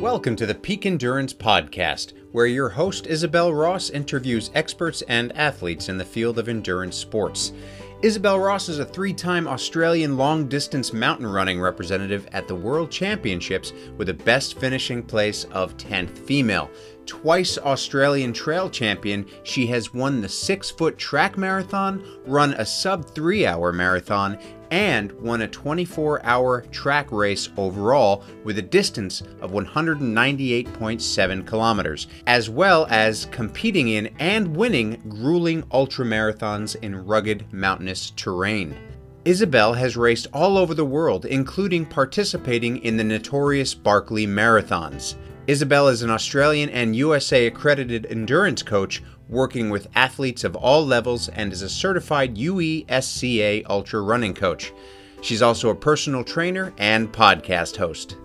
Welcome to the Peak Endurance Podcast, where your host Isabel Ross interviews experts and athletes in the field of endurance sports. Isabel Ross is a three time Australian long distance mountain running representative at the World Championships with a best finishing place of 10th female. Twice Australian trail champion, she has won the six foot track marathon, run a sub three hour marathon, and won a 24 hour track race overall with a distance of 198.7 kilometers, as well as competing in and winning grueling ultramarathons in rugged mountainous terrain. Isabel has raced all over the world, including participating in the notorious Barkley Marathons. Isabel is an Australian and USA accredited endurance coach working with athletes of all levels and is a certified UESCA ultra running coach. She's also a personal trainer and podcast host.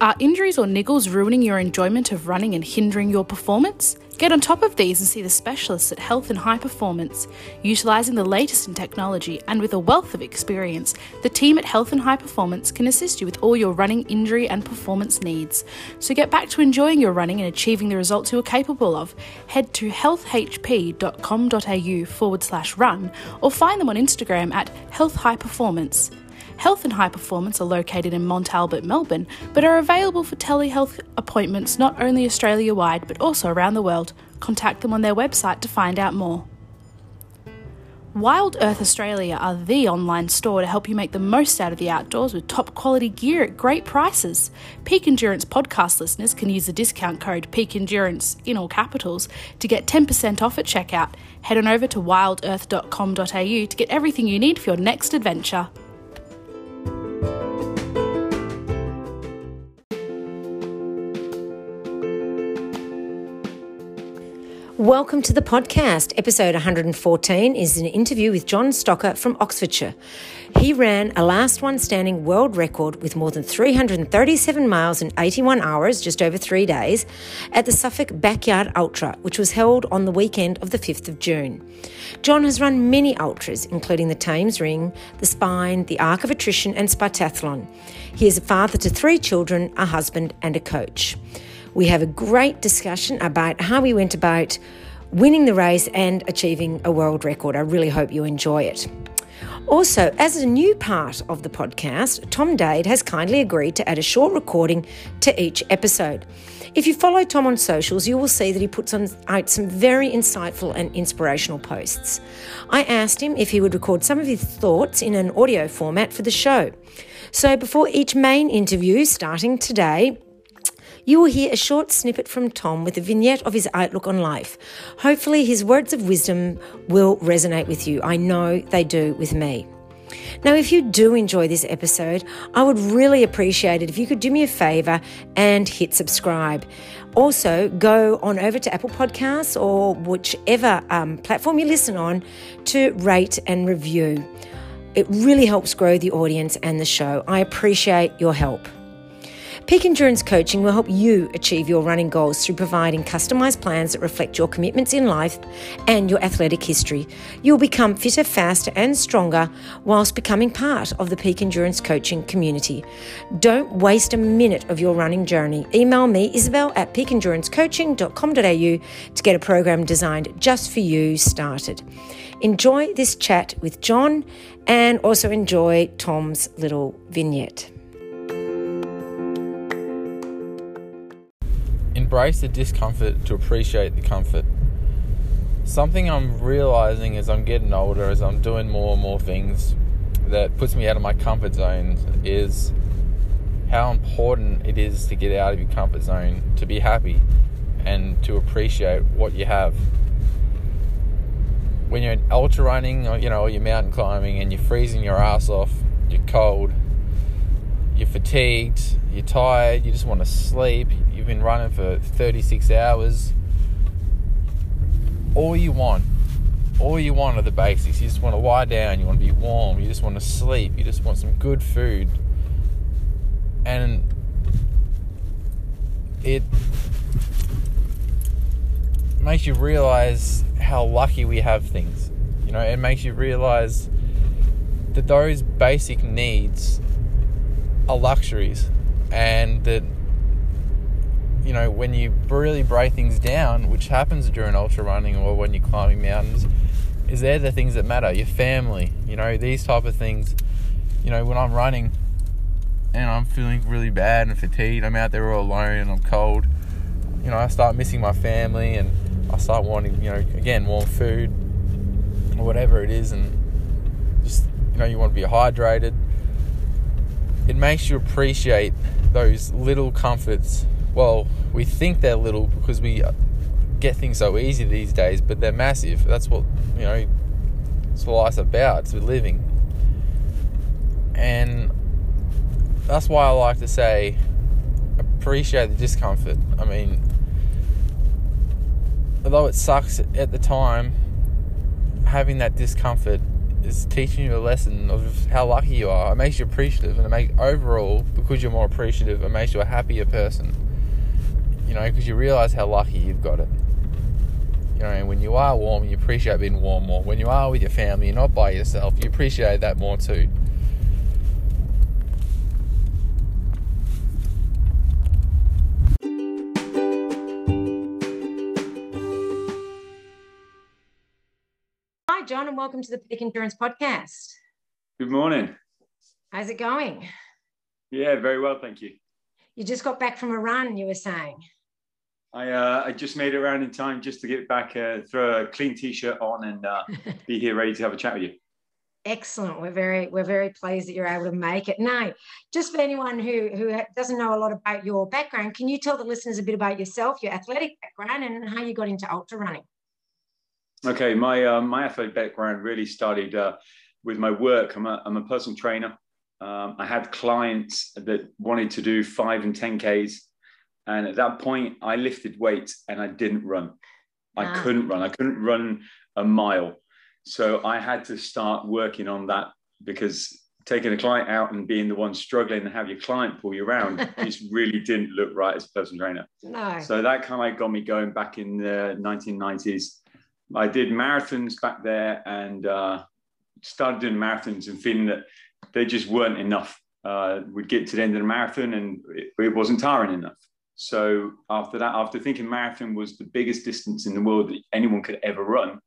Are injuries or niggles ruining your enjoyment of running and hindering your performance? Get on top of these and see the specialists at Health and High Performance. Utilising the latest in technology and with a wealth of experience, the team at Health and High Performance can assist you with all your running injury and performance needs. So get back to enjoying your running and achieving the results you're capable of. Head to healthhp.com.au forward slash run or find them on Instagram at Health High Performance. Health and High Performance are located in Mont Albert, Melbourne, but are available for telehealth appointments not only Australia wide but also around the world. Contact them on their website to find out more. Wild Earth Australia are the online store to help you make the most out of the outdoors with top quality gear at great prices. Peak Endurance podcast listeners can use the discount code Peak Endurance in all capitals to get 10% off at checkout. Head on over to wildearth.com.au to get everything you need for your next adventure. Welcome to the podcast. Episode 114 is an interview with John Stocker from Oxfordshire. He ran a last one standing world record with more than 337 miles in 81 hours, just over three days, at the Suffolk Backyard Ultra, which was held on the weekend of the 5th of June. John has run many ultras, including the Thames Ring, the Spine, the Arc of Attrition, and Spartathlon. He is a father to three children, a husband, and a coach. We have a great discussion about how we went about winning the race and achieving a world record. I really hope you enjoy it. Also, as a new part of the podcast, Tom Dade has kindly agreed to add a short recording to each episode. If you follow Tom on socials, you will see that he puts on, out some very insightful and inspirational posts. I asked him if he would record some of his thoughts in an audio format for the show. So, before each main interview starting today, you will hear a short snippet from Tom with a vignette of his outlook on life. Hopefully, his words of wisdom will resonate with you. I know they do with me. Now, if you do enjoy this episode, I would really appreciate it if you could do me a favor and hit subscribe. Also, go on over to Apple Podcasts or whichever um, platform you listen on to rate and review. It really helps grow the audience and the show. I appreciate your help. Peak Endurance Coaching will help you achieve your running goals through providing customized plans that reflect your commitments in life and your athletic history. You'll become fitter, faster, and stronger whilst becoming part of the Peak Endurance Coaching community. Don't waste a minute of your running journey. Email me, Isabel at peakendurancecoaching.com.au to get a program designed just for you started. Enjoy this chat with John and also enjoy Tom's little vignette. Embrace the discomfort to appreciate the comfort. Something I'm realizing as I'm getting older, as I'm doing more and more things that puts me out of my comfort zone, is how important it is to get out of your comfort zone, to be happy, and to appreciate what you have. When you're ultra running, or you know, or you're mountain climbing, and you're freezing your ass off, you're cold, you're fatigued, you're tired, you just want to sleep, you've been running for 36 hours. All you want, all you want are the basics. You just want to lie down, you want to be warm, you just want to sleep, you just want some good food. And it makes you realize how lucky we have things. You know, it makes you realize that those basic needs are luxuries. And that you know when you really break things down which happens during ultra running or when you're climbing mountains is they're the things that matter. Your family you know these type of things. You know when i'm running and i'm feeling really bad and fatigued i'm out there all alone and i'm cold you know i start missing my family and i start wanting you know again warm food or whatever it is and just you know you want to be hydrated it makes you appreciate those little comforts. Well we think they're little because we get things so easy these days but they're massive. That's what you know it's life's about it's living. And that's why i like to say appreciate the discomfort. I mean although it sucks at the time having that discomfort is teaching you a lesson of how lucky you are. It makes you appreciative, and it makes overall because you're more appreciative, it makes you a happier person. You know, because you realize how lucky you've got it. You know, and when you are warm, you appreciate being warm more. When you are with your family, you're not by yourself, you appreciate that more too. Welcome to the Peak Endurance Podcast. Good morning. How's it going? Yeah, very well, thank you. You just got back from a run, you were saying. I uh, I just made it around in time just to get back, uh, throw a clean t-shirt on, and uh, be here ready to have a chat with you. Excellent. We're very we're very pleased that you're able to make it. Now, just for anyone who who doesn't know a lot about your background, can you tell the listeners a bit about yourself, your athletic background, and how you got into ultra running? Okay, my uh, my athletic background really started uh, with my work. I'm a, I'm a personal trainer. Um, I had clients that wanted to do five and ten k's, and at that point, I lifted weights and I didn't run. I Ah. couldn't run. I couldn't run a mile, so I had to start working on that because taking a client out and being the one struggling and have your client pull you around just really didn't look right as a personal trainer. No. So that kind of got me going back in the 1990s. I did marathons back there and uh, started doing marathons and feeling that they just weren't enough. Uh, we'd get to the end of the marathon and it, it wasn't tiring enough. So after that, after thinking marathon was the biggest distance in the world that anyone could ever run,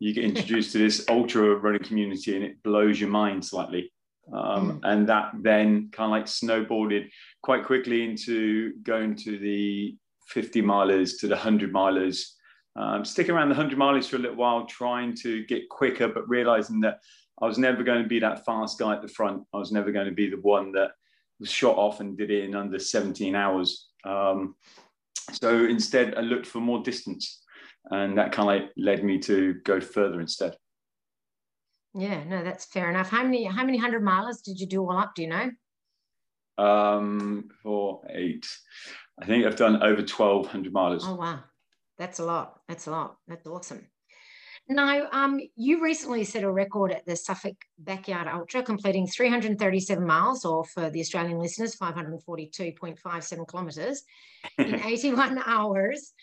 you get introduced to this ultra running community and it blows your mind slightly. Um, and that then kind of like snowboarded quite quickly into going to the 50 milers to the 100 milers um, sticking around the 100 miles for a little while, trying to get quicker, but realizing that I was never going to be that fast guy at the front. I was never going to be the one that was shot off and did it in under 17 hours. Um, so instead, I looked for more distance, and that kind of led me to go further instead. Yeah, no, that's fair enough. How many how many hundred milers did you do all up? Do you know? Um, for eight, I think I've done over 1,200 miles. Oh wow, that's a lot. That's a lot. That's awesome. Now, um, you recently set a record at the Suffolk Backyard Ultra, completing 337 miles, or for the Australian listeners, 542.57 kilometres in 81 hours,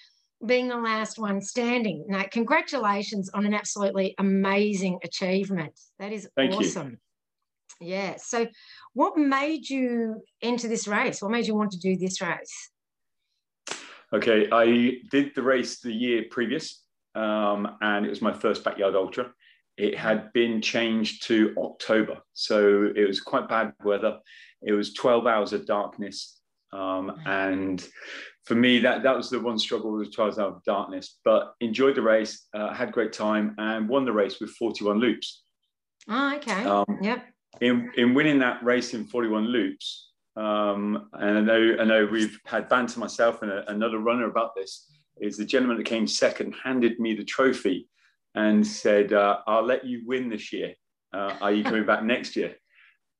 being the last one standing. Now, congratulations on an absolutely amazing achievement. That is Thank you. awesome. Yeah. So, what made you enter this race? What made you want to do this race? Okay, I did the race the year previous, um, and it was my first backyard ultra. It had been changed to October, so it was quite bad weather. It was 12 hours of darkness, um, and for me, that that was the one struggle was 12 hours of darkness. But enjoyed the race, uh, had a great time, and won the race with 41 loops. Oh, okay. Um, yep. in in winning that race in 41 loops um and i know i know we've had banter myself and a, another runner about this is the gentleman that came second handed me the trophy and said uh, i'll let you win this year. Uh, are you coming back next year?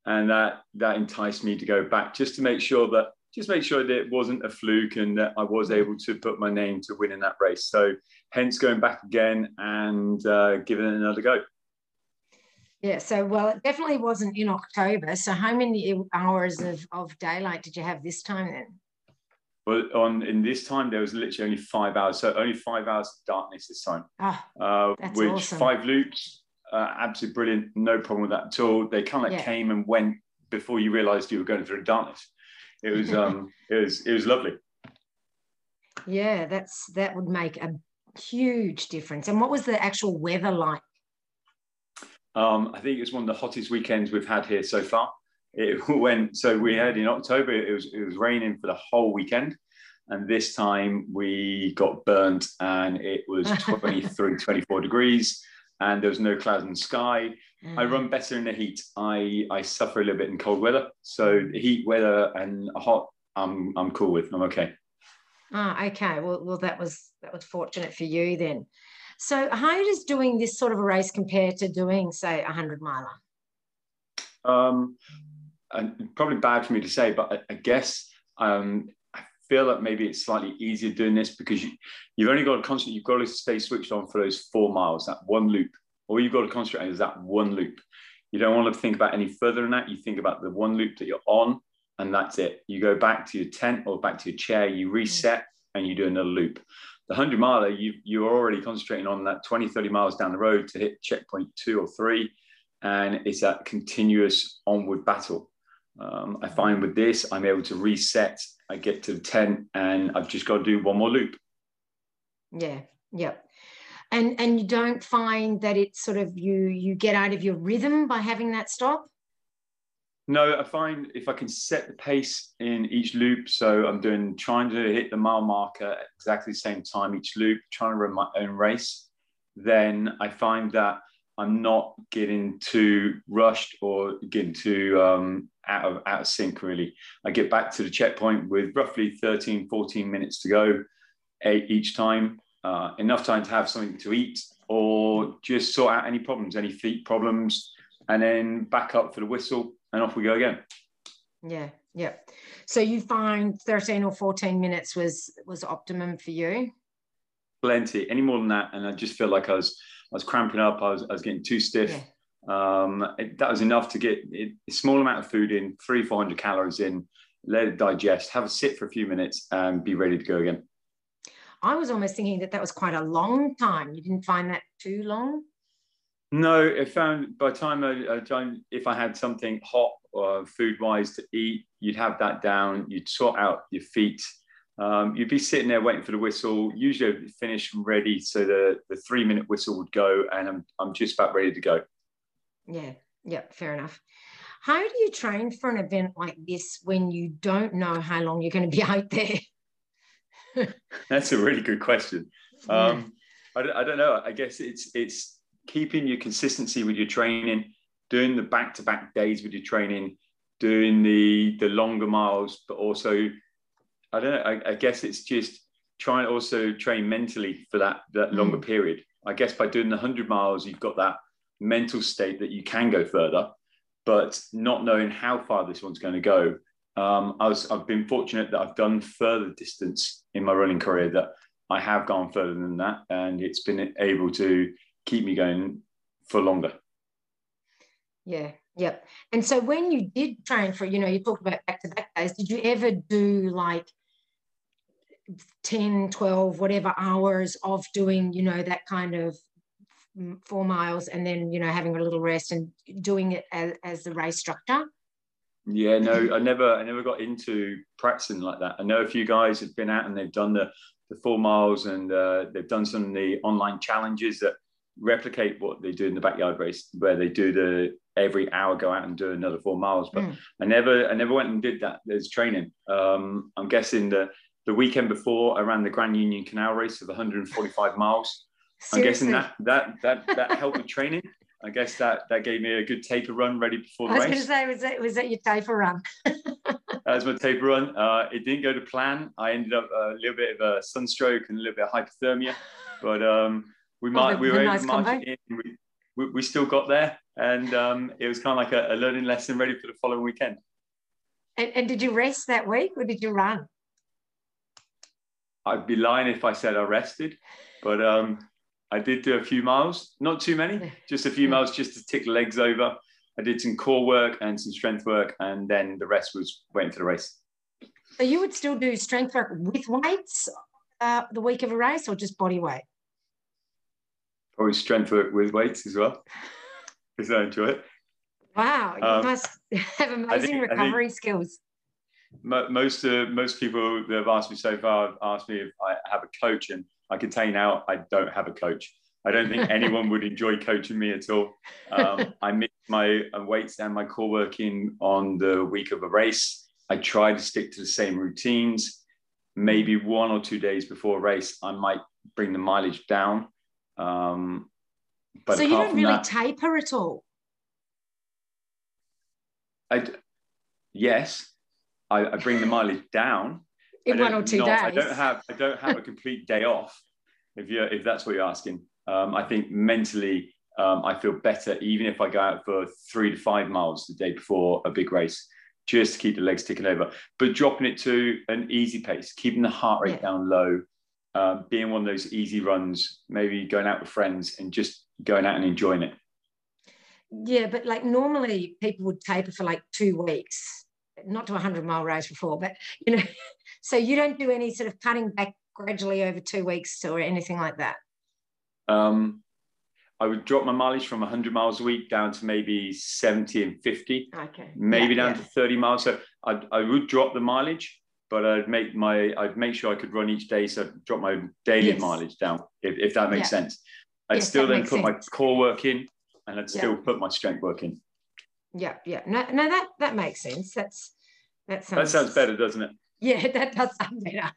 And that that enticed me to go back just to make sure that just make sure that it wasn't a fluke and that i was able to put my name to winning that race. So hence going back again and uh, giving it another go Yeah, so well, it definitely wasn't in October. So how many hours of, of daylight did you have this time then? Well, on in this time there was literally only five hours, so only five hours of darkness this time. Oh, Uh, which awesome. five loops, uh, absolutely brilliant. No problem with that at all. They kind of Yeah. came and went before you realised you were going through darkness. It was um, it was it was lovely. Yeah, that's that would make a huge difference. And what was the actual weather like? Um, I think it's one of the hottest weekends we've had here so far. It went so we had in October. It was it was raining for the whole weekend, and this time we got burnt, and it was 23, 24 degrees, and there was no clouds in the sky. I Mm. run better in the heat. I I suffer a little bit in cold weather, so heat weather and hot, I'm I'm cool with. I'm okay. Ah, okay. Well, well, that was that was fortunate for you then. So, how does doing this sort of a race compare to doing, say, a hundred miler? Um, and probably bad for me to say, but I, I guess um, I feel that maybe it's slightly easier doing this because you, you've only got to concentrate. You've got to stay switched on for those four miles, that one loop. All you've got to concentrate on is that one loop. You don't want to think about any further than that. You think about the one loop that you're on, and that's it. You go back to your tent or back to your chair. You reset, and you do another loop. The 100 miler, you, you're already concentrating on that 20, 30 miles down the road to hit checkpoint two or three. And it's that continuous onward battle. Um, I find with this, I'm able to reset. I get to the tent and I've just got to do one more loop. Yeah, yep. And and you don't find that it's sort of you you get out of your rhythm by having that stop. No, I find if I can set the pace in each loop, so I'm doing trying to hit the mile marker at exactly the same time each loop, trying to run my own race, then I find that I'm not getting too rushed or getting too um, out of out of sync. Really, I get back to the checkpoint with roughly 13, 14 minutes to go each time, uh, enough time to have something to eat or just sort out any problems, any feet problems, and then back up for the whistle and off we go again. Yeah, yeah. So you find 13 or 14 minutes was was optimum for you? Plenty, any more than that, and I just feel like I was I was cramping up. I was I was getting too stiff. Um, it, that was enough to get it, a small amount of food in, three four hundred calories in, let it digest, have a sit for a few minutes, and be ready to go again. I was almost thinking that that was quite a long time. You didn't find that too long? No, if I found by time I, I time, if I had something hot or food wise to eat, you'd have that down. You'd sort out your feet. Um, you'd be sitting there waiting for the whistle. Usually, finished and ready, so the, the three minute whistle would go, and I'm I'm just about ready to go. Yeah, yeah, fair enough. How do you train for an event like this when you don't know how long you're going to be out there? That's a really good question. Um, I, don't, I don't know. I guess it's it's keeping your consistency with your training, doing the back to back days with your training, doing the the longer miles, but also I don't know. I, I guess it's just trying to also train mentally for that that longer period. I guess by doing the hundred miles, you've got that mental state that you can go further, but not knowing how far this one's going to go. Um, I was I've been fortunate that I've done further distance in my running career that I have gone further than that, and it's been able to keep me going for longer. Yeah, yep. And so when you did train for, you know, you talked about back to back days, did you ever do like 10, 12, whatever hours of doing, you know, that kind of four miles and then, you know, having a little rest and doing it as, as the race structure? Yeah, no, I never, I never got into practicing like that. I know a few guys have been out and they've done the the four miles and uh, they've done some of the online challenges that replicate what they do in the backyard race, where they do the every hour go out and do another four miles. But Mm. I never, I never went and did that as training. Um, I'm guessing the the weekend before I ran the Grand Union Canal race of 145 miles. I'm guessing that that that that helped with training. I guess that that gave me a good taper run ready before I the was going to race. say, was that, was that your taper run? That was my taper run. Uh, it didn't go to plan. I ended up a little bit of a sunstroke and a little bit of hypothermia, but um, we might we were able nice to march it in. We, we, we still got there, and um, it was kind of like a, a learning lesson ready for the following weekend. And, and did you rest that week or did you run? I'd be lying if I said I rested, but um, I did do a few miles, not too many, just a few miles just to tick legs over. I did some core work and some strength work, and then the rest was waiting for the race. So you would still do strength work with weights uh, the week of a race or just body weight? Probably strength work with weights as well. because I enjoy it. Wow, you um, must have amazing think, recovery skills. Most uh, most people that have asked me so far have asked me if I have a coach, and I can tell you now I don't have a coach. I don't think anyone would enjoy coaching me at all. Um, I mix my uh, weights and my core working on the week of a race. I try to stick to the same routines. Maybe one or two days before a race, I might bring the mileage down. Um, but so you don't really that, taper at all. I yes, I, I bring the mileage down in one or two not, days. I don't have I don't have a complete day off. If you if that's what you're asking, um, I think mentally um, I feel better even if I go out for three to five miles the day before a big race, just to keep the legs ticking over. But dropping it to an easy pace, keeping the heart rate yeah. down low, um, being one of those easy runs, maybe going out with friends and just going out and enjoying it. Yeah, but like normally people would taper for like two weeks, not to a 100 mile race before, but you know, so you don't do any sort of cutting back gradually over two weeks or anything like that? Um, I would drop my mileage from 100 miles a week down to maybe 70 and 50. Okay. Maybe yeah, down yeah. to 30 miles. So I, I would drop the mileage, but I'd make my I'd make sure I could run each day. So I'd drop my daily yes. mileage down, if, if that makes yeah. sense. I'd yes, still then put sense. my core work in and I'd still put my strength work in. Yeah, yeah. No, no, that that makes sense. That's that sounds that sounds better, doesn't it? Yeah, that does sound better.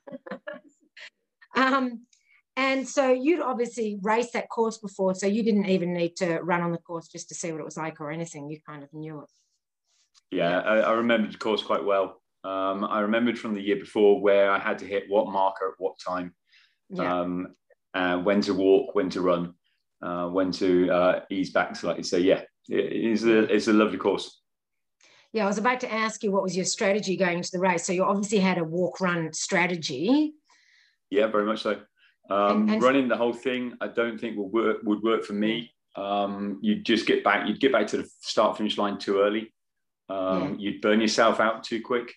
um, and so you'd obviously raced that course before, so you didn't even need to run on the course just to see what it was like or anything. You kind of knew it. Yeah, I, I remembered the course quite well. Um, I remembered from the year before where I had to hit what marker at what time, yeah. um, uh, when to walk, when to run, uh, when to uh, ease back slightly. So yeah, it is a it's a lovely course. Yeah, I was about to ask you what was your strategy going into the race. So you obviously had a walk run strategy. Yeah, very much so. Um, and, and running the whole thing, I don't think would work would work for me. Um, you'd just get back, you'd get back to the start finish line too early. Um, yeah. You'd burn yourself out too quick.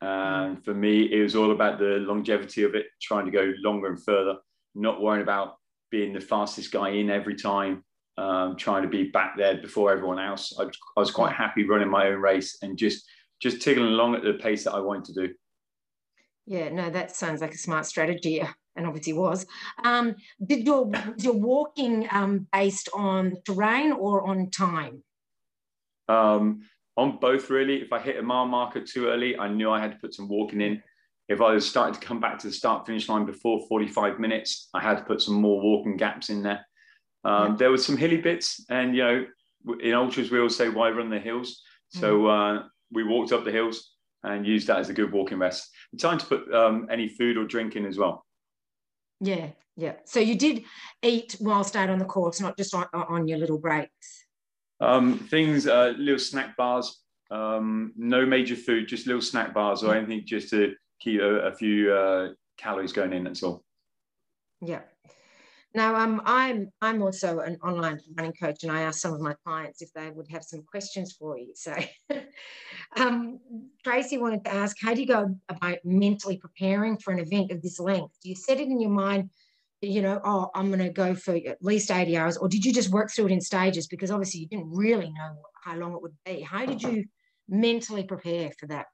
And for me, it was all about the longevity of it, trying to go longer and further, not worrying about being the fastest guy in every time, um, trying to be back there before everyone else. I, I was quite happy running my own race and just just tickling along at the pace that I wanted to do. Yeah, no, that sounds like a smart strategy and obviously was. Um, did your was your walking um, based on terrain or on time? Um, on both really. If I hit a mile marker too early, I knew I had to put some walking in. If I was starting to come back to the start finish line before 45 minutes, I had to put some more walking gaps in there. Um, yeah. There was some hilly bits, and you know, in ultras we always say why run the hills. So mm. uh, we walked up the hills and used that as a good walking rest. Time to put um, any food or drink in as well. Yeah, yeah. So you did eat whilst out on the course, not just on, on your little breaks. Um, things, uh, little snack bars. Um, no major food, just little snack bars or anything, just to keep a, a few uh, calories going in. That's all. Yeah. Now, um, I'm I'm also an online running coach, and I asked some of my clients if they would have some questions for you. So, um, Tracy wanted to ask, how do you go about mentally preparing for an event of this length? Do you set it in your mind, you know, oh, I'm going to go for at least 80 hours, or did you just work through it in stages? Because obviously you didn't really know how long it would be. How did you mentally prepare for that?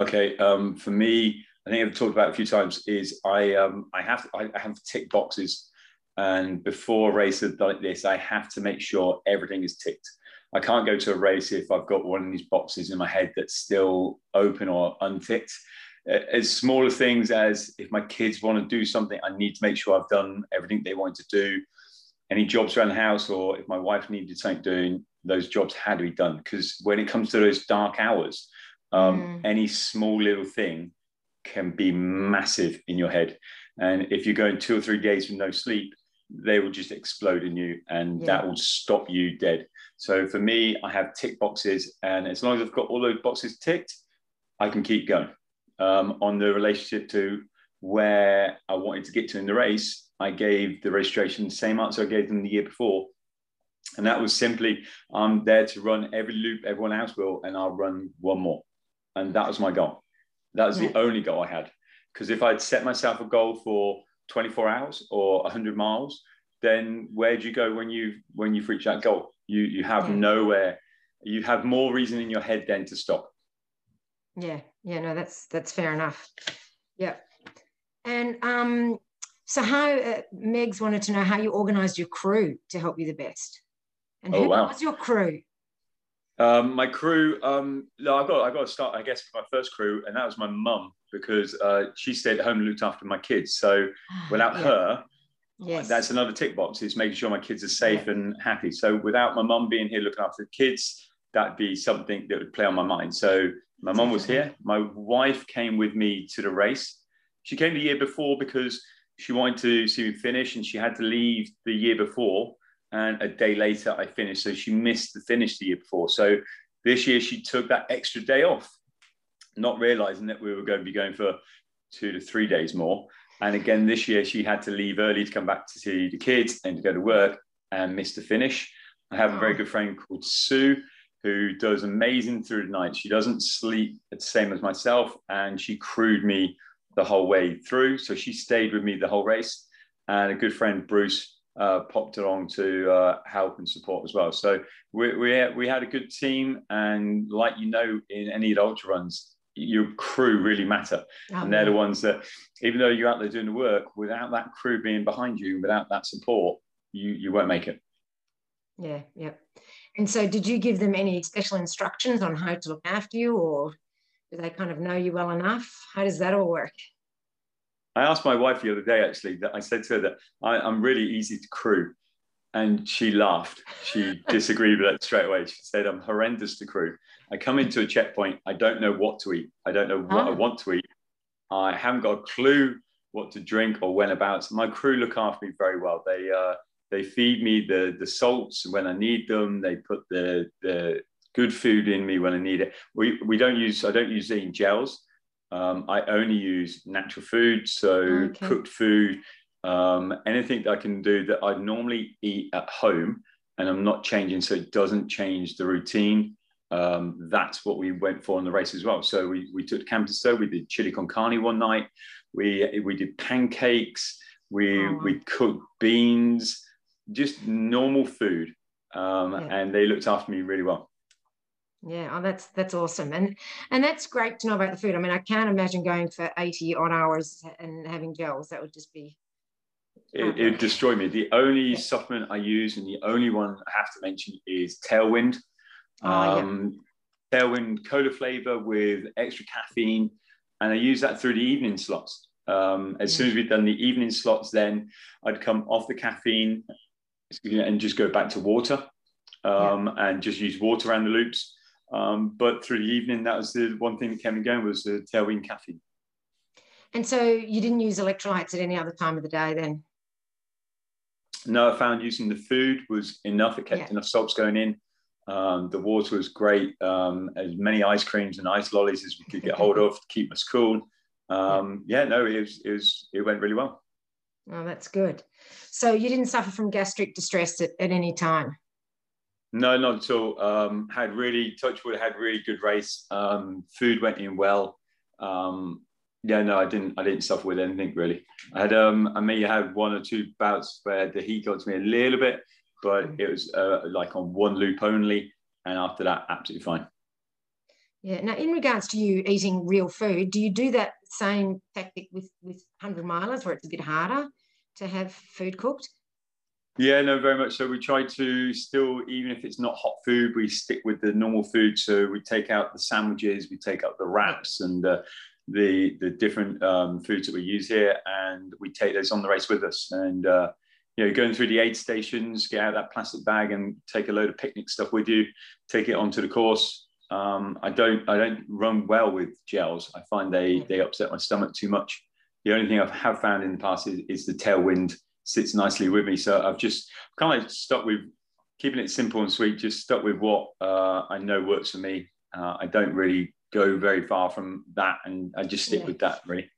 Okay, um, for me, I think I've talked about a few times is I um, I have I have tick boxes, and before a race like this, I have to make sure everything is ticked. I can't go to a race if I've got one of these boxes in my head that's still open or unticked. As smaller things as if my kids want to do something, I need to make sure I've done everything they want to do. Any jobs around the house, or if my wife needed something doing, those jobs had to be done. Because when it comes to those dark hours, um, mm. any small little thing can be massive in your head. And if you're going two or three days with no sleep, they will just explode in you and yeah. that will stop you dead. So for me, I have tick boxes, and as long as I've got all those boxes ticked, I can keep going. Um, on the relationship to where I wanted to get to in the race, I gave the registration the same answer I gave them the year before. And that was simply, I'm there to run every loop everyone else will, and I'll run one more. And that was my goal. That was yeah. the only goal I had. Because if I'd set myself a goal for 24 hours or 100 miles, then where do you go when you when you've reached that goal? You you have Yeah. nowhere. You have more reason in your head then to stop. Yeah, yeah, no, that's that's fair enough. Yeah, and um, so how uh, Megs wanted to know how you organised your crew to help you the best, and Oh, who wow. was your crew? Um, my crew, um, no, I got I got to start, I guess, with my first crew, and that was my mum because uh, she stayed at home and looked after my kids. So without Yeah, her, yes, that's another tick box is making sure my kids are safe and happy. So without my mum being here looking after the kids, that'd be something that would play on my mind. So my mum was here. My wife came with me to the race. She came the year before because she wanted to see me finish, and she had to leave the year before. And a day later, I finished. So she missed the finish the year before. So this year, she took that extra day off, not realizing that we were going to be going for two to three days more. And again, this year she had to leave early to come back to see the kids and to go to work and miss the finish. I have a very good friend called Sue who does amazing through the night. She doesn't sleep the same as myself, and she crewed me the whole way through. So she stayed with me the whole race. And a good friend, Bruce, uh, popped along to uh, help and support as well. So we, we, we had a good team. And like you know, in any of the ultra runs, your crew really matter Oh, and they're the ones that even though you're out there doing the work without that crew being behind you without that support you you won't make it yeah, yeah. And so, did you give them any special instructions on how to look after you, or do they kind of know you well enough? How does that all work? i asked my wife the other day actually that i said to her that I, i'm really easy to crew. And she laughed. She disagreed with that straight away. She said i'm horrendous to crew. I come into a checkpoint i don't know what to eat. I don't know what i Ah. want to eat. I haven't got a clue what to drink or when about my crew look after me very well. They uh they feed me the the salts when I need them. They put the the good food in me when I need it. We we don't use I don't use any gels. Um, I only use natural food, so Okay. cooked food, um, anything that I can do that I'd normally eat at home, and I'm not changing, so it doesn't change the routine. Um, that's what we went for in the race as well. So we we took Campisto, we did chili con carne one night, we we did pancakes, we Oh, we cooked beans, just normal food, um, Yeah. and they looked after me really well. Yeah, oh, that's that's awesome, and and that's great to know about the food. I mean, I can't imagine going for eighty odd hours and having gels. That would just be It, it destroyed me. The only Yeah. supplement I use, and the only one I have to mention, is Tailwind. Oh, yeah. um, Tailwind cola flavor with extra caffeine, and I use that through the evening slots. Um, as soon as we'd done the evening slots, then I'd come off the caffeine and just go back to water, um, and just use water around the loops. Um, but through the evening, that was the one thing that kept me going was the Tailwind caffeine. And so you didn't use electrolytes at any other time of the day then? No, I found using the food was enough. It kept Yeah. enough salts going in. Um, the water was great. Um, as many ice creams and ice lollies as we could get hold of to keep us cool. Um, yeah, no, it was, it was it went really well. Oh, that's good. So you didn't suffer from gastric distress at, at any time? No, not at all. Um, had really Touchwood had really good race. Um, food went in well. Um, yeah, no, I didn't. I didn't suffer with anything really. I had um, I may have had one or two bouts where the heat got to me a little bit, but it was uh, like on one loop only, and after that, absolutely fine. Yeah. Now, in regards to you eating real food, do you do that same tactic with with hundred milers, where it's a bit harder to have food cooked? Yeah, no, very much so. We try to still, even if it's not hot food, we stick with the normal food. So we take out the sandwiches, we take out the wraps and uh, the the different um, foods that we use here, and we take those on the race with us. And uh, you know, going through the aid stations, get out that plastic bag and take a load of picnic stuff with you. Take it onto the course. Um, I don't I don't run well with gels. I find they they upset my stomach too much. The only thing I have found in the past is, is the tailwind sits nicely with me. So I've just kind of stuck with keeping it simple and sweet, just stuck with what uh, I know works for me. Uh, I don't really go very far from that and I just stick Yeah. with that really.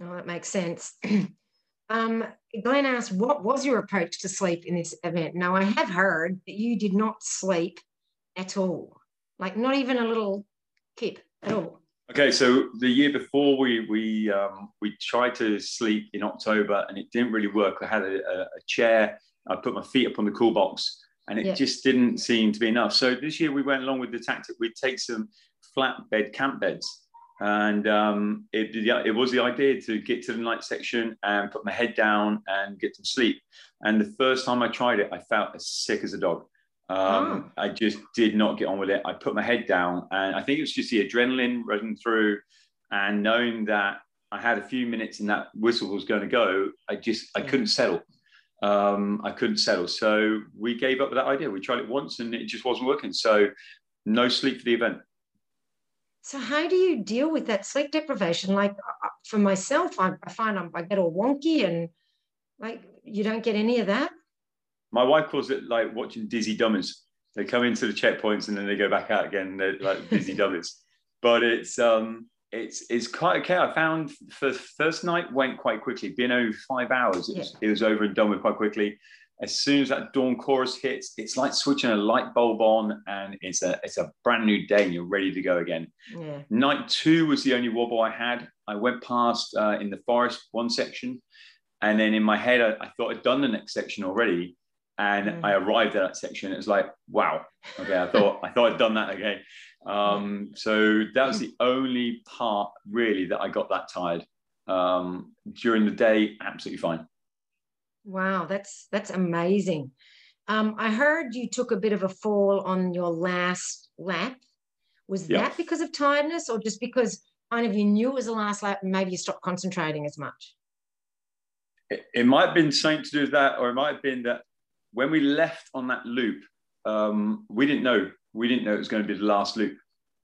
Oh, that makes sense. um, Glenn asked, what was your approach to sleep in this event? Now, I have heard that you did not sleep at all, like not even a little kip at all. Okay, so the year before we we um, we tried to sleep in October and it didn't really work. I had a, a chair. I put my feet up on the cool box, and it yeah. just didn't seem to be enough. So this year we went along with the tactic. We'd take some flat bed camp beds, and um, it it was the idea to get to the night section and put my head down and get some sleep. And the first time I tried it, I felt as sick as a dog. Um, oh. I just did not get on with it. I put my head down, and I think it was just the adrenaline running through, and knowing that I had a few minutes and that whistle was going to go. I just I couldn't settle. Um, I couldn't settle, so we gave up with that idea. We tried it once, and it just wasn't working. So no sleep for the event. So how do you deal with that sleep deprivation? Like uh, for myself, I, I find I'm, I get all wonky, and like you don't get any of that my wife calls it like watching dizzy dummies. They come into the checkpoints and then they go back out again. They're like dizzy dummies. But it's um it's it's quite okay. I found the first night went quite quickly. Being over five hours, it was, it was over and done with quite quickly. As soon as that dawn chorus hits, it's like switching a light bulb on, and it's a it's a brand new day, and you're ready to go again. Yeah. Night two was the only wobble I had. I went past uh, in the forest one section, and then in my head, I, I thought I'd done the next section already, and mm. I arrived at that section. It was like, wow, okay, I thought I thought I'd done that again. Um, so that was the only part really that I got that tired. Um, during the day, absolutely fine. Wow, that's that's amazing. Um, I heard you took a bit of a fall on your last lap. Was yep. that because of tiredness, or just because kind of you knew it was the last lap and maybe you stopped concentrating as much? It, it might have been something to do with that, or it might have been that when we left on that loop, um, we didn't know we didn't know it was going to be the last loop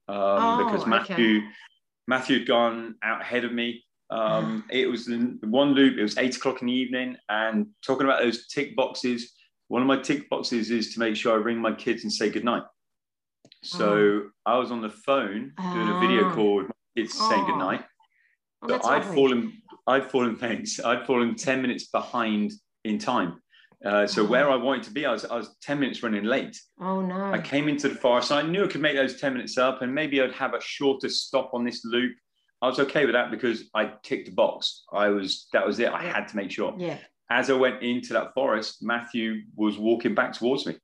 um, oh, because Matthew okay. Matthew had gone out ahead of me. Um, it was the one loop. It was eight o'clock in the evening, and talking about those tick boxes. One of my tick boxes is to make sure I ring my kids and say goodnight. So oh. I was on the phone doing a video oh. call with my kids saying goodnight. Oh, but I'd lovely. fallen, I'd fallen, thanks. I'd fallen 10 minutes behind in time. Uh, so where I wanted to be, I was, I was 10 minutes running late. Oh no. I came into the forest. I knew I could make those 10 minutes up and maybe I'd have a shorter stop on this loop. I was okay with that because I ticked a box. I was, that was it. I had to make sure. Yeah. As I went into that forest, Matthew was walking back towards me.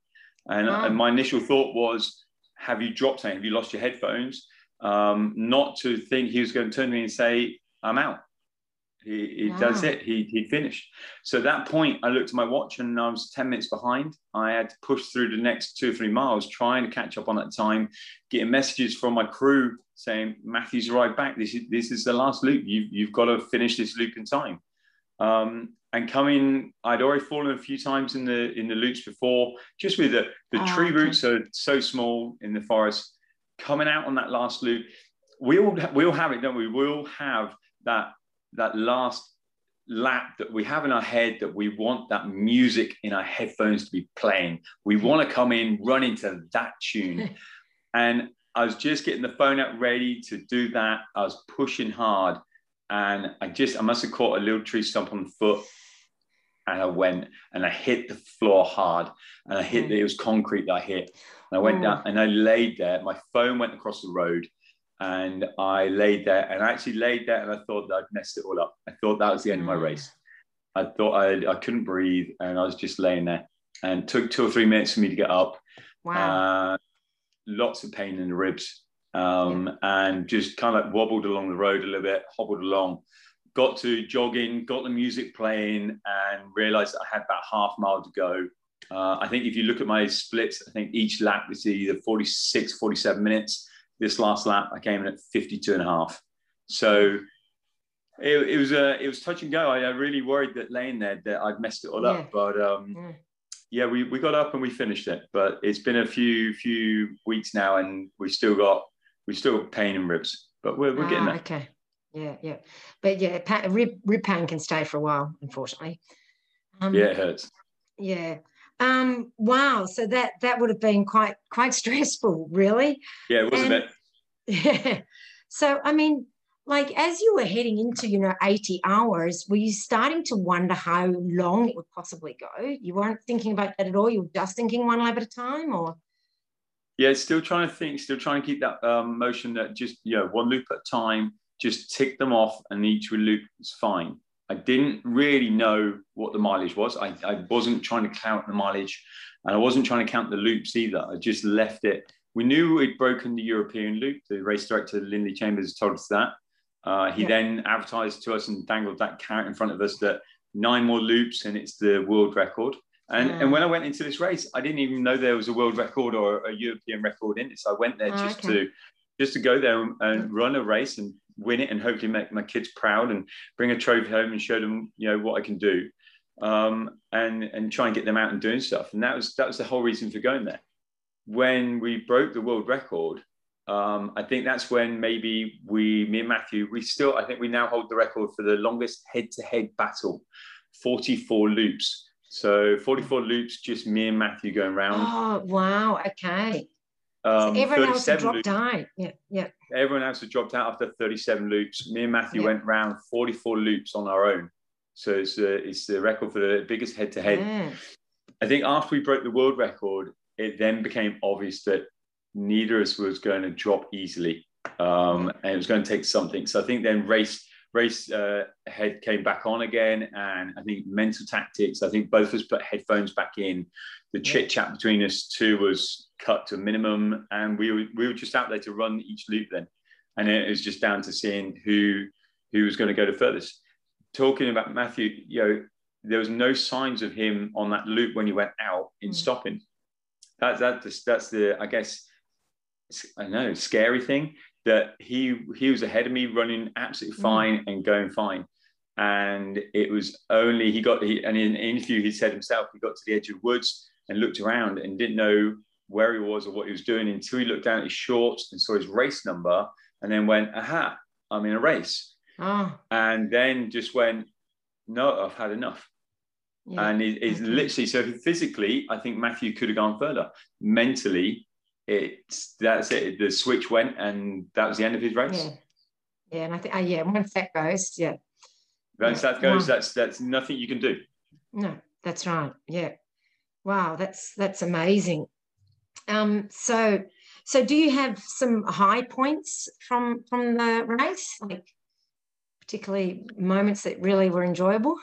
And, oh. and my initial thought was, have you dropped something? Have you lost your headphones? Um, not to think he was going to turn to me and say, I'm out. He, he wow. does it. He, he finished. So at that point, I looked at my watch and I was 10 minutes behind. I had to push through the next two or three miles, trying to catch up on that time, getting messages from my crew saying, Matthew's right back. This is, this is the last loop. You've, you've got to finish this loop in time. Um, and coming, I'd already fallen a few times in the in the loops before, just with the, the oh, tree okay. roots are so small in the forest. Coming out on that last loop, we all we all have it, don't we? We all have that that last lap that we have in our head that we want that music in our headphones to be playing. We want to come in, run into that tune. and I was just getting the phone out ready to do that. I was pushing hard and I just, I must have caught a little tree stump on the foot and I went and I hit the floor hard and I hit, mm. it was concrete that I hit. And I went mm. down and I laid there. My phone went across the road and I laid there and I actually laid there and I thought that I'd messed it all up. I thought that was the end of my mm. race. I thought I, I couldn't breathe and I was just laying there and took two or three minutes for me to get up. Wow. Uh, lots of pain in the ribs um, yeah. and just kind of like wobbled along the road a little bit, hobbled along, got to jogging, got the music playing and realized that I had about half mile to go. Uh, I think if you look at my splits, I think each lap is either 46, 47 minutes this last lap, I came in at 52 and a half. So it, it was a it was touch and go. I, I, really worried that laying there that I'd messed it all yeah. up, but um, yeah. yeah, we, we got up and we finished it. But it's been a few few weeks now, and we still got we still got pain in ribs, but we're, we're ah, getting there. Okay, yeah, yeah, but yeah, rib rib pain can stay for a while, unfortunately. Um, yeah, it hurts. Yeah. Um, wow. So that that would have been quite quite stressful, really. Yeah, it was and, a bit. Yeah. So I mean, like as you were heading into, you know, 80 hours, were you starting to wonder how long it would possibly go? You weren't thinking about that at all. You were just thinking one lap at a time, or Yeah, still trying to think, still trying to keep that um, motion that just, you know, one loop at a time, just tick them off and each loop is fine. I didn't really know what the mileage was. I, I wasn't trying to count the mileage and I wasn't trying to count the loops either. I just left it. We knew we'd broken the European loop. The race director, Lindley Chambers, told us that. Uh, he yeah. then advertised to us and dangled that carrot in front of us that nine more loops and it's the world record. And, and when I went into this race, I didn't even know there was a world record or a European record in it. So I went there oh, just okay. to just to go there and, and, run a race and win it and hopefully make my kids proud and bring a trophy home and show them you know what I can do um, and and try and get them out and doing stuff. And that was that was the whole reason for going there. When we broke the world record, um, I think that's when maybe we, me and Matthew, we still, I think we now hold the record for the longest head-to-head battle, 44 loops. So 44 loops, just me and Matthew going around. Oh, wow. Okay. Um, so everyone else had dropped out. Yeah, yeah. Everyone else had dropped out after 37 loops. Me and Matthew yeah. went around 44 loops on our own. So it's the, it's the record for the biggest head to head. I think after we broke the world record, it then became obvious that neither of us was going to drop easily. Um, and it was going to take something. So I think then race race uh, head came back on again, and I think mental tactics. I think both of us put headphones back in. The chit chat between us two was cut to a minimum, and we were, we were just out there to run each loop then, and it was just down to seeing who who was going to go the furthest. Talking about Matthew, you know, there was no signs of him on that loop when he went out in mm. stopping. That, that that's the I guess I know scary thing that he he was ahead of me running absolutely mm. fine mm. and going fine and it was only he got he, and in an interview he said himself he got to the edge of the woods and looked around and didn't know where he was or what he was doing until he looked down at his shorts and saw his race number and then went aha i'm in a race oh. and then just went no i've had enough yeah. and he's literally so physically i think matthew could have gone further mentally it's that's it. The switch went, and that was the end of his race. Yeah, yeah and I think uh, yeah, once that goes, yeah. Once yeah. that goes, that's that's nothing you can do. No, that's right. Yeah. Wow, that's that's amazing. Um, so so do you have some high points from from the race, like particularly moments that really were enjoyable?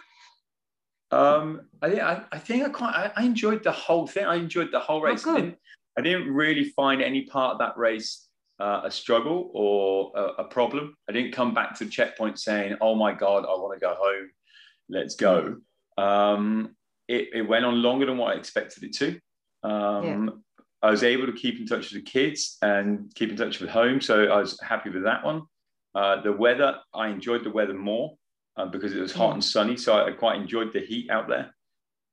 Um, I, I, I think I quite I, I, enjoyed the whole thing. I enjoyed the whole oh, race. Oh, I didn't really find any part of that race uh, a struggle or a, a, problem. I didn't come back to the checkpoint saying, "Oh my God, I want to go home. Let's go." Um, it, it, went on longer than what I expected it to. Um, yeah. I was able to keep in touch with the kids and keep in touch with home, so I was happy with that one. Uh, the weather, I enjoyed the weather more uh, because it was hot and sunny, so I, I quite enjoyed the heat out there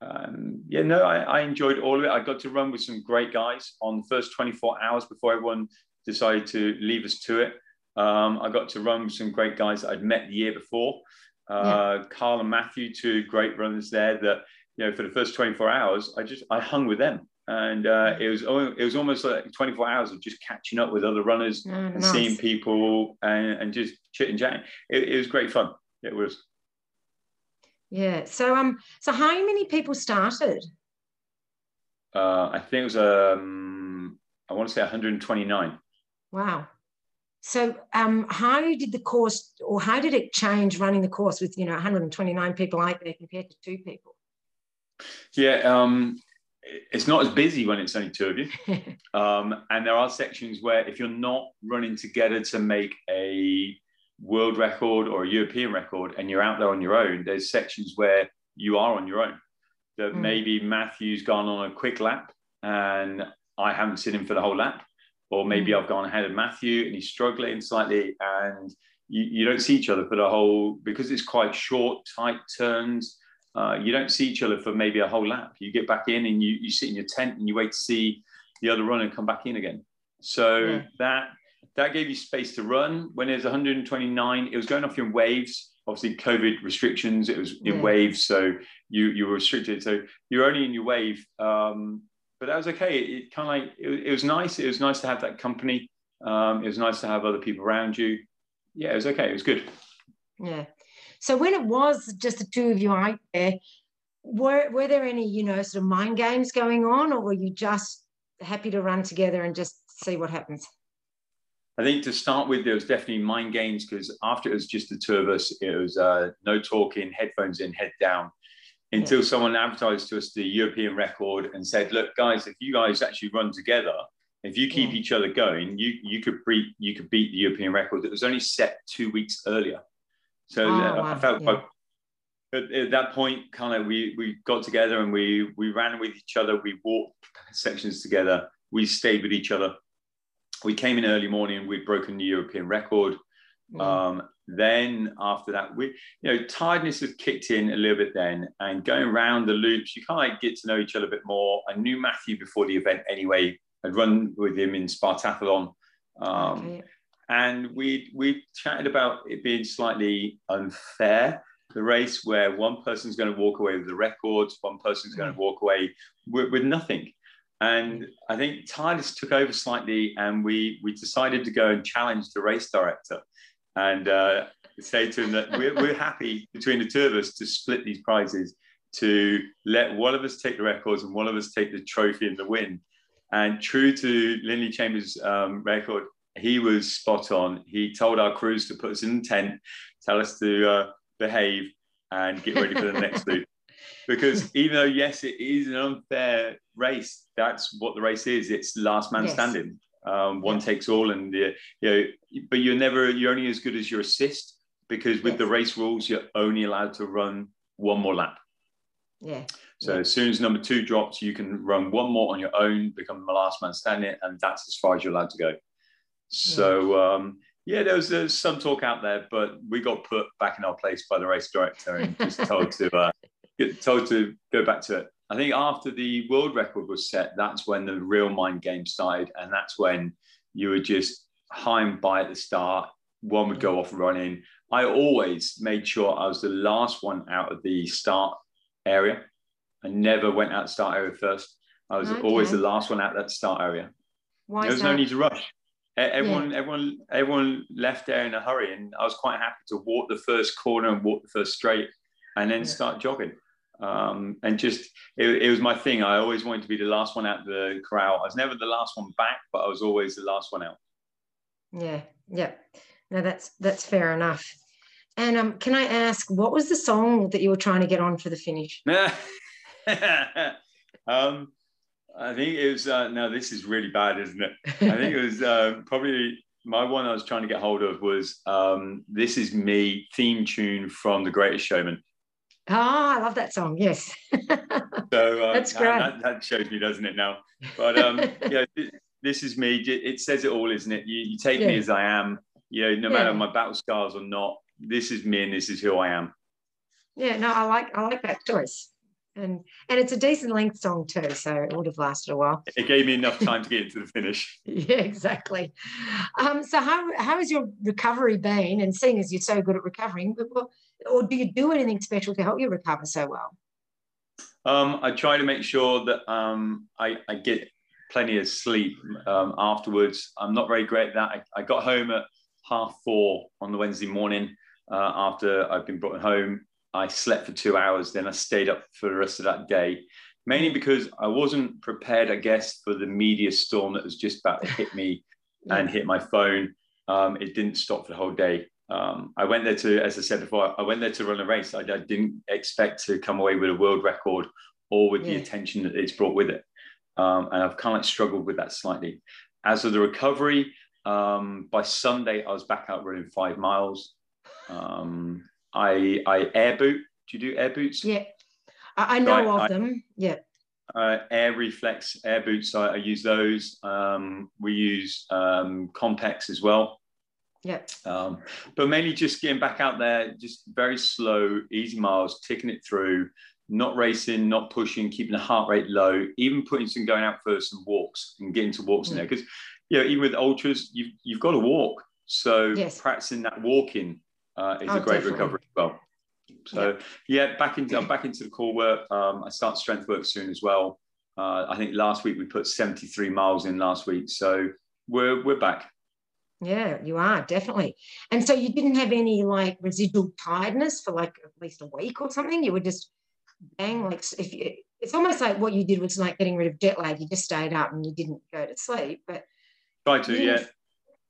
um, yeah, no, I, I, enjoyed all of it. I got to run with some great guys on the first 24 hours before everyone decided to leave us to it. Um, I got to run with some great guys that I'd met the year before. Uh, yeah. Carl and Matthew, two great runners there. That you know, for the first 24 hours, I just I hung with them, and uh, it was it was almost like 24 hours of just catching up with other runners oh, and nice. seeing people and, and just chit and chatting. It, it was great fun. It was. Yeah. So um, so how many people started? Uh, I think it was um, I want to say 129. Wow. So um, how did the course, or how did it change running the course with you know 129 people out there compared to two people? Yeah. Um, it's not as busy when it's only two of you. um, and there are sections where if you're not running together to make a world record or a European record and you're out there on your own, there's sections where you are on your own. That mm. maybe Matthew's gone on a quick lap and I haven't seen him for the whole lap. Or maybe mm. I've gone ahead of Matthew and he's struggling slightly and you, you don't see each other for the whole, because it's quite short, tight turns. Uh, you don't see each other for maybe a whole lap. You get back in and you, you sit in your tent and you wait to see the other runner come back in again. So yeah. that that gave you space to run. When it was 129, it was going off in waves. Obviously, COVID restrictions, it was in yeah. waves, so you you were restricted. So you're only in your wave, um, but that was okay. It, it kind of like it, it, was nice. It was nice to have that company. Um, it was nice to have other people around you. Yeah, it was okay. It was good. Yeah. So when it was just the two of you out there, were were there any you know sort of mind games going on, or were you just happy to run together and just see what happens? I think to start with, there was definitely mind games because after it was just the two of us, it was uh, no talking, headphones in, head down, until yeah. someone advertised to us the European record and said, "Look, guys, if you guys actually run together, if you keep yeah. each other going, you you could beat you could beat the European record that was only set two weeks earlier." So oh, uh, wow. I felt yeah. at, at, that point, kind of we we got together and we we ran with each other. We walked sections together. We stayed with each other we came in early morning. We'd broken the European record. Mm. Um, then after that, we you know tiredness had kicked in a little bit then, and going around the loops, you kind of get to know each other a bit more. I knew Matthew before the event anyway. I'd run with him in Spartathlon. Um, okay. And we we chatted about it being slightly unfair, the race where one person's going to walk away with the records, one person's going to mm. walk away with, with nothing. And I think Titus took over slightly, and we we decided to go and challenge the race director, and uh, say to him that we're, we're happy between the two of us to split these prizes, to let one of us take the records and one of us take the trophy and the win. And true to Lindley Chambers' um, record, he was spot on. He told our crews to put us in the tent, tell us to uh, behave, and get ready for the next loop because even though yes, it is an unfair race, that's what the race is. It's last man yes. standing. Um, one yes. takes all, and you know, but you're never you're only as good as your assist because with yes. the race rules, you're only allowed to run one more lap. Yeah. So yeah. as soon as number two drops, you can run one more on your own, become the last man standing, and that's as far as you're allowed to go. So um, yeah, there was, there was, some talk out there, but we got put back in our place by the race director and just told to uh, get told to go back to it. I think after the world record was set, that's when the real mind game started, and that's when you were just high and by at the start. One would go off running. I always made sure I was the last one out of the start area. I never went out the start area first. I was okay. always the last one out that start area. Why there was no need to rush. Everyone, yeah. everyone, everyone left there in a hurry, and I was quite happy to walk the first corner and walk the first straight, and then yeah. start jogging. Um, and just it, it, was my thing. I always wanted to be the last one out the corral. I was never the last one back, but I was always the last one out. Yeah, yeah. No, that's that's fair enough. And um, can I ask, what was the song that you were trying to get on for the finish? um, I think it was. Uh, no, this is really bad, isn't it? I think it was uh, probably my one I was trying to get hold of was um, "This Is Me" theme tune from The Greatest Showman. Oh, I love that song. Yes. so uh, that's great. That, that, shows me, doesn't it? Now, but um, yeah, this is me. It says it all, isn't it? You, you take yeah. me as I am. You know, no yeah. matter my battle scars or not, this is me and this is who I am. Yeah, no, I like I like that choice. And and it's a decent length song too, so it would have lasted a while. It gave me enough time to get into the finish. yeah, exactly. Um, so how how has your recovery been? And seeing as you're so good at recovering, but, or do you do anything special to help you recover so well? Um, I try to make sure that um, I, I, get plenty of sleep um, afterwards. I'm not very great at that. I, I, got home at half four on the Wednesday morning uh, after I've been brought home. I slept for two hours, then I stayed up for the rest of that day, mainly because I wasn't prepared, I guess, for the media storm that was just about to hit me yeah. and hit my phone. Um, it didn't stop for the whole day. Um, I went there to, as I said before, I went there to run a race. I, I didn't expect to come away with a world record or with yeah. the attention that it's brought with it. Um, and I've kind of struggled with that slightly. As of the recovery, um, by Sunday, I was back out running five miles. Um, I, I air boot. Do you do air boots? Yeah, I, I know of I, them. Yeah. Uh, Air Relax air boots. I, I use those. Um, we use um, Compex as well. Yeah. Um, but mainly just getting back out there, just very slow, easy miles, ticking it through, not racing, not pushing, keeping the heart rate low, even putting some going out for some walks and getting to walks mm. in there. Because, you know, even with ultras, you've, you've got to walk. So yes. practicing that walking uh, is oh, a great definitely. recovery as well. So yeah. yeah, back into I'm back into the core work. Um, I start strength work soon as well. Uh, I think last week we put 73 miles in last week, so we're we're back. Yeah, you are definitely. And so you didn't have any like residual tiredness for like at least a week or something. You were just bang like if you it's almost like what you did was like getting rid of jet lag. You just stayed up and you didn't go to sleep. But try to, yeah.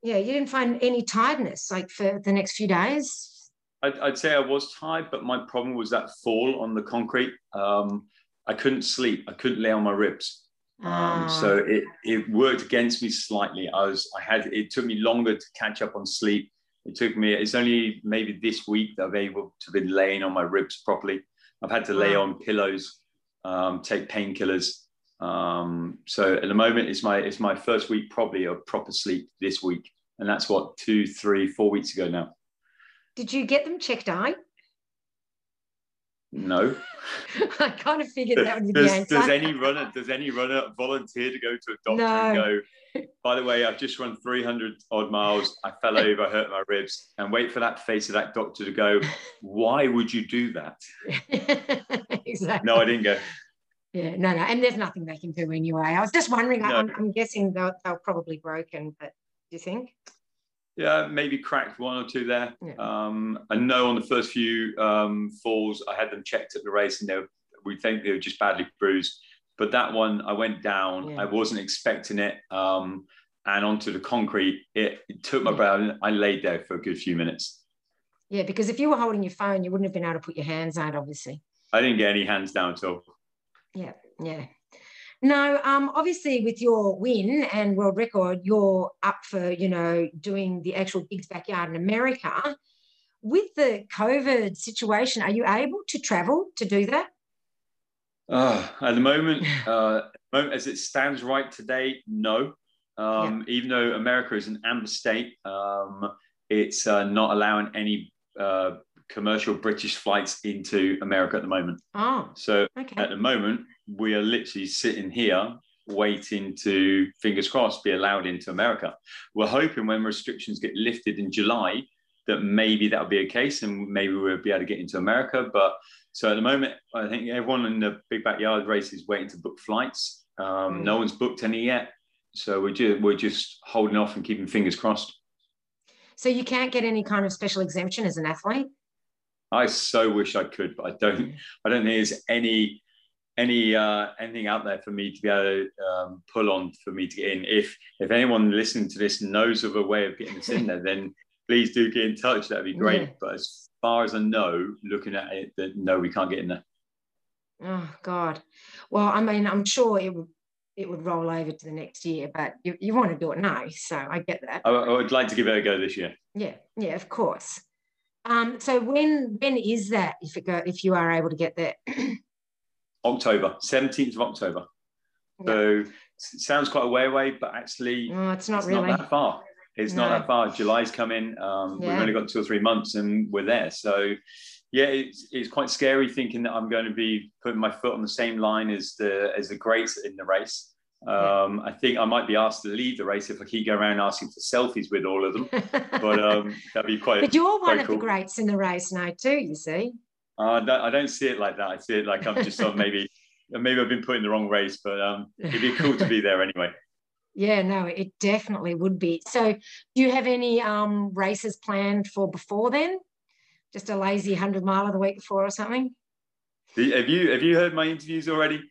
Yeah, you didn't find any tiredness like for the next few days. I'd, I'd say I was tired, but my problem was that fall on the concrete. Um, I couldn't sleep. I couldn't lay on my ribs. Um, so ah. it, it worked against me slightly. I was I had it took me longer to catch up on sleep. It took me. It's only maybe this week that I've been able to be laying on my ribs properly. I've had to lay on pillows, um, take painkillers. Um, so at the moment, it's my it's my first week probably of proper sleep this week, and that's what two, three, four weeks ago now. Did you get them checked out? No. I kind of figured that would be does, the answer. Does any runner does any runner volunteer to go to a doctor no. and go, by the way, I've just run 300 odd miles. I fell over, hurt my ribs, and wait for that face of that doctor to go, why would you do that? exactly. No, I didn't go. Yeah, no, no. And there's nothing they can do anyway. I was just wondering, no. I'm, I'm, guessing they're, they're probably broken, but do you think? Yeah, maybe cracked one or two there. Yeah. Um, I know on the first few um, falls, I had them checked at the race, and they were, we think they were just badly bruised. But that one, I went down. Yeah. I wasn't expecting it, um, and onto the concrete. It, it took my breath. I laid there for a good few minutes. Yeah, because if you were holding your phone, you wouldn't have been able to put your hands out. Obviously, I didn't get any hands down at all. Yeah, yeah. No, um, obviously with your win and world record, you're up for, you know, doing the actual Big's Backyard in America. With the COVID situation, are you able to travel to do that? Uh, at the moment, uh, as it stands right today, no. Um, yeah. Even though America is an amber state, um, it's uh, not allowing any uh, commercial British flights into America at the moment. Oh, so okay. at the moment, we are literally sitting here waiting to, fingers crossed, be allowed into America. We're hoping when restrictions get lifted in July that maybe that'll be a case and maybe we'll be able to get into America. But so at the moment, I think everyone in the big backyard race is waiting to book flights. Um, mm. No one's booked any yet. So we're just, we're just holding off and keeping fingers crossed. So you can't get any kind of special exemption as an athlete? I so wish I could, but I don't. I don't think there's any any uh, anything out there for me to be able to um, pull on for me to get in. If if anyone listening to this knows of a way of getting us in there, then please do get in touch. That'd be great. Yeah. But as far as I know, looking at it, that no, we can't get in there. Oh God. Well, I mean, I'm sure it would it would roll over to the next year, but you, you want to do it now, so I get that. I, I would like to give it a go this year. Yeah, yeah, of course. Um, so when when is that if it go if you are able to get there? October, 17th of October. So sounds quite a way away, but actually oh, it's not it's really not that far. It's no. not that far. July's coming. Um, yeah. We've only got two or three months and we're there. So yeah, it's, it's quite scary thinking that I'm going to be putting my foot on the same line as the as the greats in the race. Um, I think I might be asked to leave the race if I keep going around asking for selfies with all of them. but um, that'd be quite. But you're one of cool. the greats in the race now too. You see. Uh, I don't see it like that. I see it like I'm just sort of maybe maybe I've been put in the wrong race, but um, it'd be cool to be there anyway. Yeah, no, it definitely would be. So, do you have any um, races planned for before then? Just a lazy hundred mile of the week before or something? Have you have you heard my interviews already?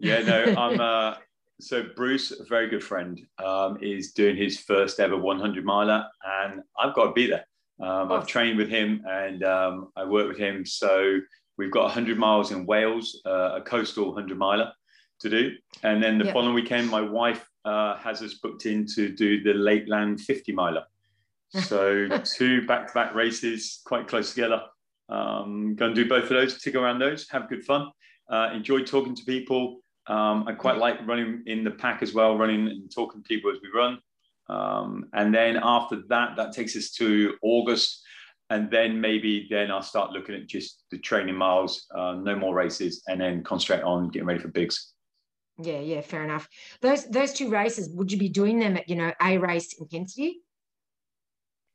Yeah, no, I'm. Uh, so Bruce, a very good friend, um, is doing his first ever 100 miler, and I've got to be there. Um, I've trained with him and um, I work with him. So we've got 100 miles in Wales, uh, a coastal 100 miler to do. And then the yep. following weekend, my wife uh, has us booked in to do the Lakeland 50 miler. So two back to back races quite close together. Um, going to do both of those, tick around those, have good fun. Uh, enjoy talking to people. Um, I quite like running in the pack as well, running and talking to people as we run. Um, and then after that, that takes us to August. And then maybe then I'll start looking at just the training miles, uh, no more races, and then concentrate on getting ready for bigs. Yeah, yeah, fair enough. Those those two races, would you be doing them at you know a race intensity?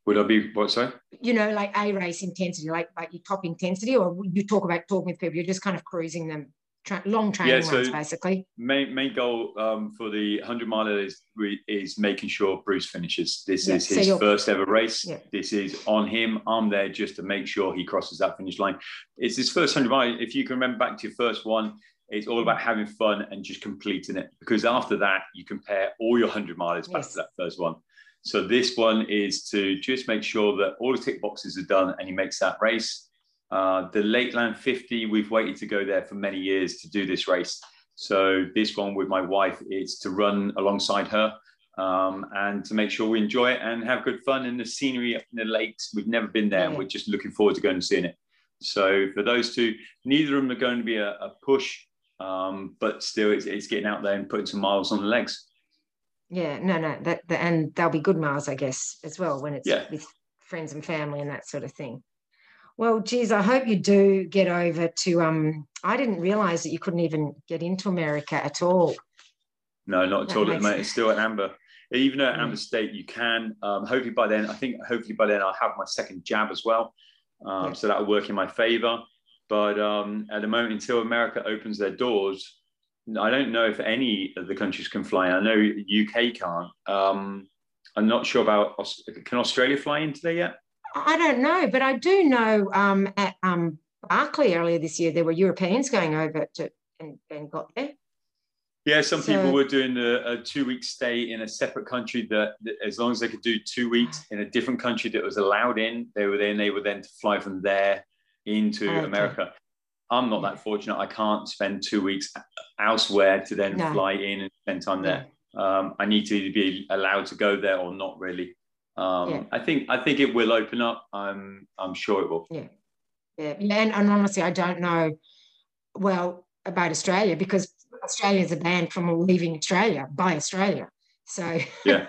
Would I be what? Sorry. You know, like a race intensity, like like your top intensity, or you talk about talking with people, you're just kind of cruising them. Tra- long training yeah, so runs, basically. Main main goal um, for the hundred miler is is making sure Bruce finishes. This yeah, is his so first ever race. Yeah. This is on him. I'm there just to make sure he crosses that finish line. It's his first hundred mile. If you can remember back to your first one, it's all about having fun and just completing it. Because after that, you compare all your hundred miles back yes. to that first one. So this one is to just make sure that all the tick boxes are done and he makes that race. Uh, the Lakeland 50, we've waited to go there for many years to do this race. So this one with my wife it's to run alongside her um, and to make sure we enjoy it and have good fun in the scenery up in the lakes. We've never been there, and we're just looking forward to going and seeing it. So for those two, neither of them are going to be a, a push, um, but still, it's, it's, getting out there and putting some miles on the legs. Yeah, no, no, that, that and they'll be good miles, I guess, as well when it's yeah. with friends and family and that sort of thing. Well, geez, I hope you do get over to. Um, I didn't realize that you couldn't even get into America at all. No, not at all. Mate, it's still at Amber. Even at Amber State, you can. Um, hopefully by then, I think hopefully by then I'll have my second jab as well. Um, yeah. So that will work in my favor. But um, at the moment, until America opens their doors, I don't know if any of the countries can fly. I know UK can't. Um, I'm not sure about. Can Australia fly into there yet? I don't know, but I do know um, at um, Barkley earlier this year there were Europeans going over to and, and got there. Yeah, some so, people were doing a, a two-week stay in a separate country that, that, as long as they could do two weeks in a different country that was allowed in, they were then able then to fly from there into okay. America. I'm not that fortunate. I can't spend two weeks elsewhere to then no. fly in and spend time there. Um, I need to be allowed to go there or not really. Um, yeah. I think I think it will open up. I'm I'm sure it will. Yeah, yeah, and, and honestly, I don't know well about Australia because Australia is a banned from leaving Australia by Australia. So yeah,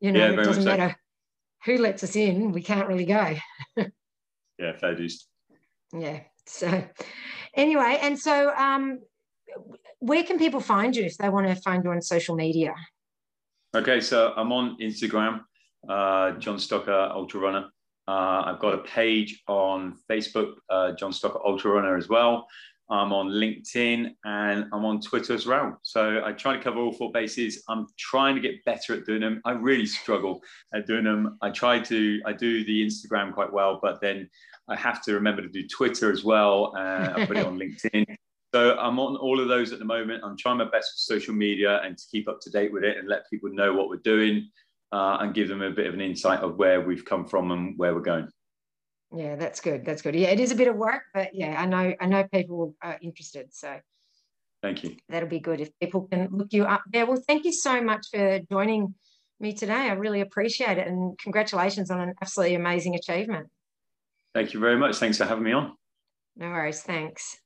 you know, yeah, it doesn't matter so. who lets us in. We can't really go. yeah, fair dues. Yeah. So anyway, and so um, where can people find you if they want to find you on social media? Okay, so I'm on Instagram uh, John Stocker Ultra Runner. Uh, I've got a page on Facebook, uh, John Stocker Ultra Runner as well. I'm on LinkedIn and I'm on Twitter as well. So I try to cover all four bases. I'm trying to get better at doing them. I really struggle at doing them. I try to, I do the Instagram quite well, but then I have to remember to do Twitter as well. Uh, I put it on LinkedIn. So I'm on all of those at the moment. I'm trying my best with social media and to keep up to date with it and let people know what we're doing uh, and give them a bit of an insight of where we've come from and where we're going. Yeah, that's good. That's good. Yeah, it is a bit of work, but yeah, I know I know people are interested. So thank you. That'll be good if people can look you up there. Well, thank you so much for joining me today. I really appreciate it, and congratulations on an absolutely amazing achievement. Thank you very much. Thanks for having me on. No worries. Thanks.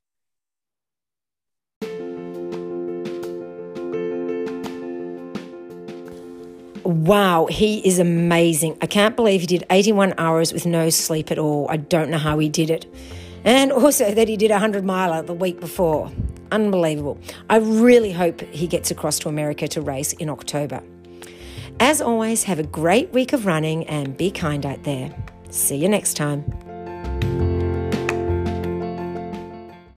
Wow, he is amazing. I can't believe he did 81 hours with no sleep at all. I don't know how he did it. And also that he did a 100 miler the week before. Unbelievable. I really hope he gets across to America to race in October. As always, have a great week of running and be kind out there. See you next time.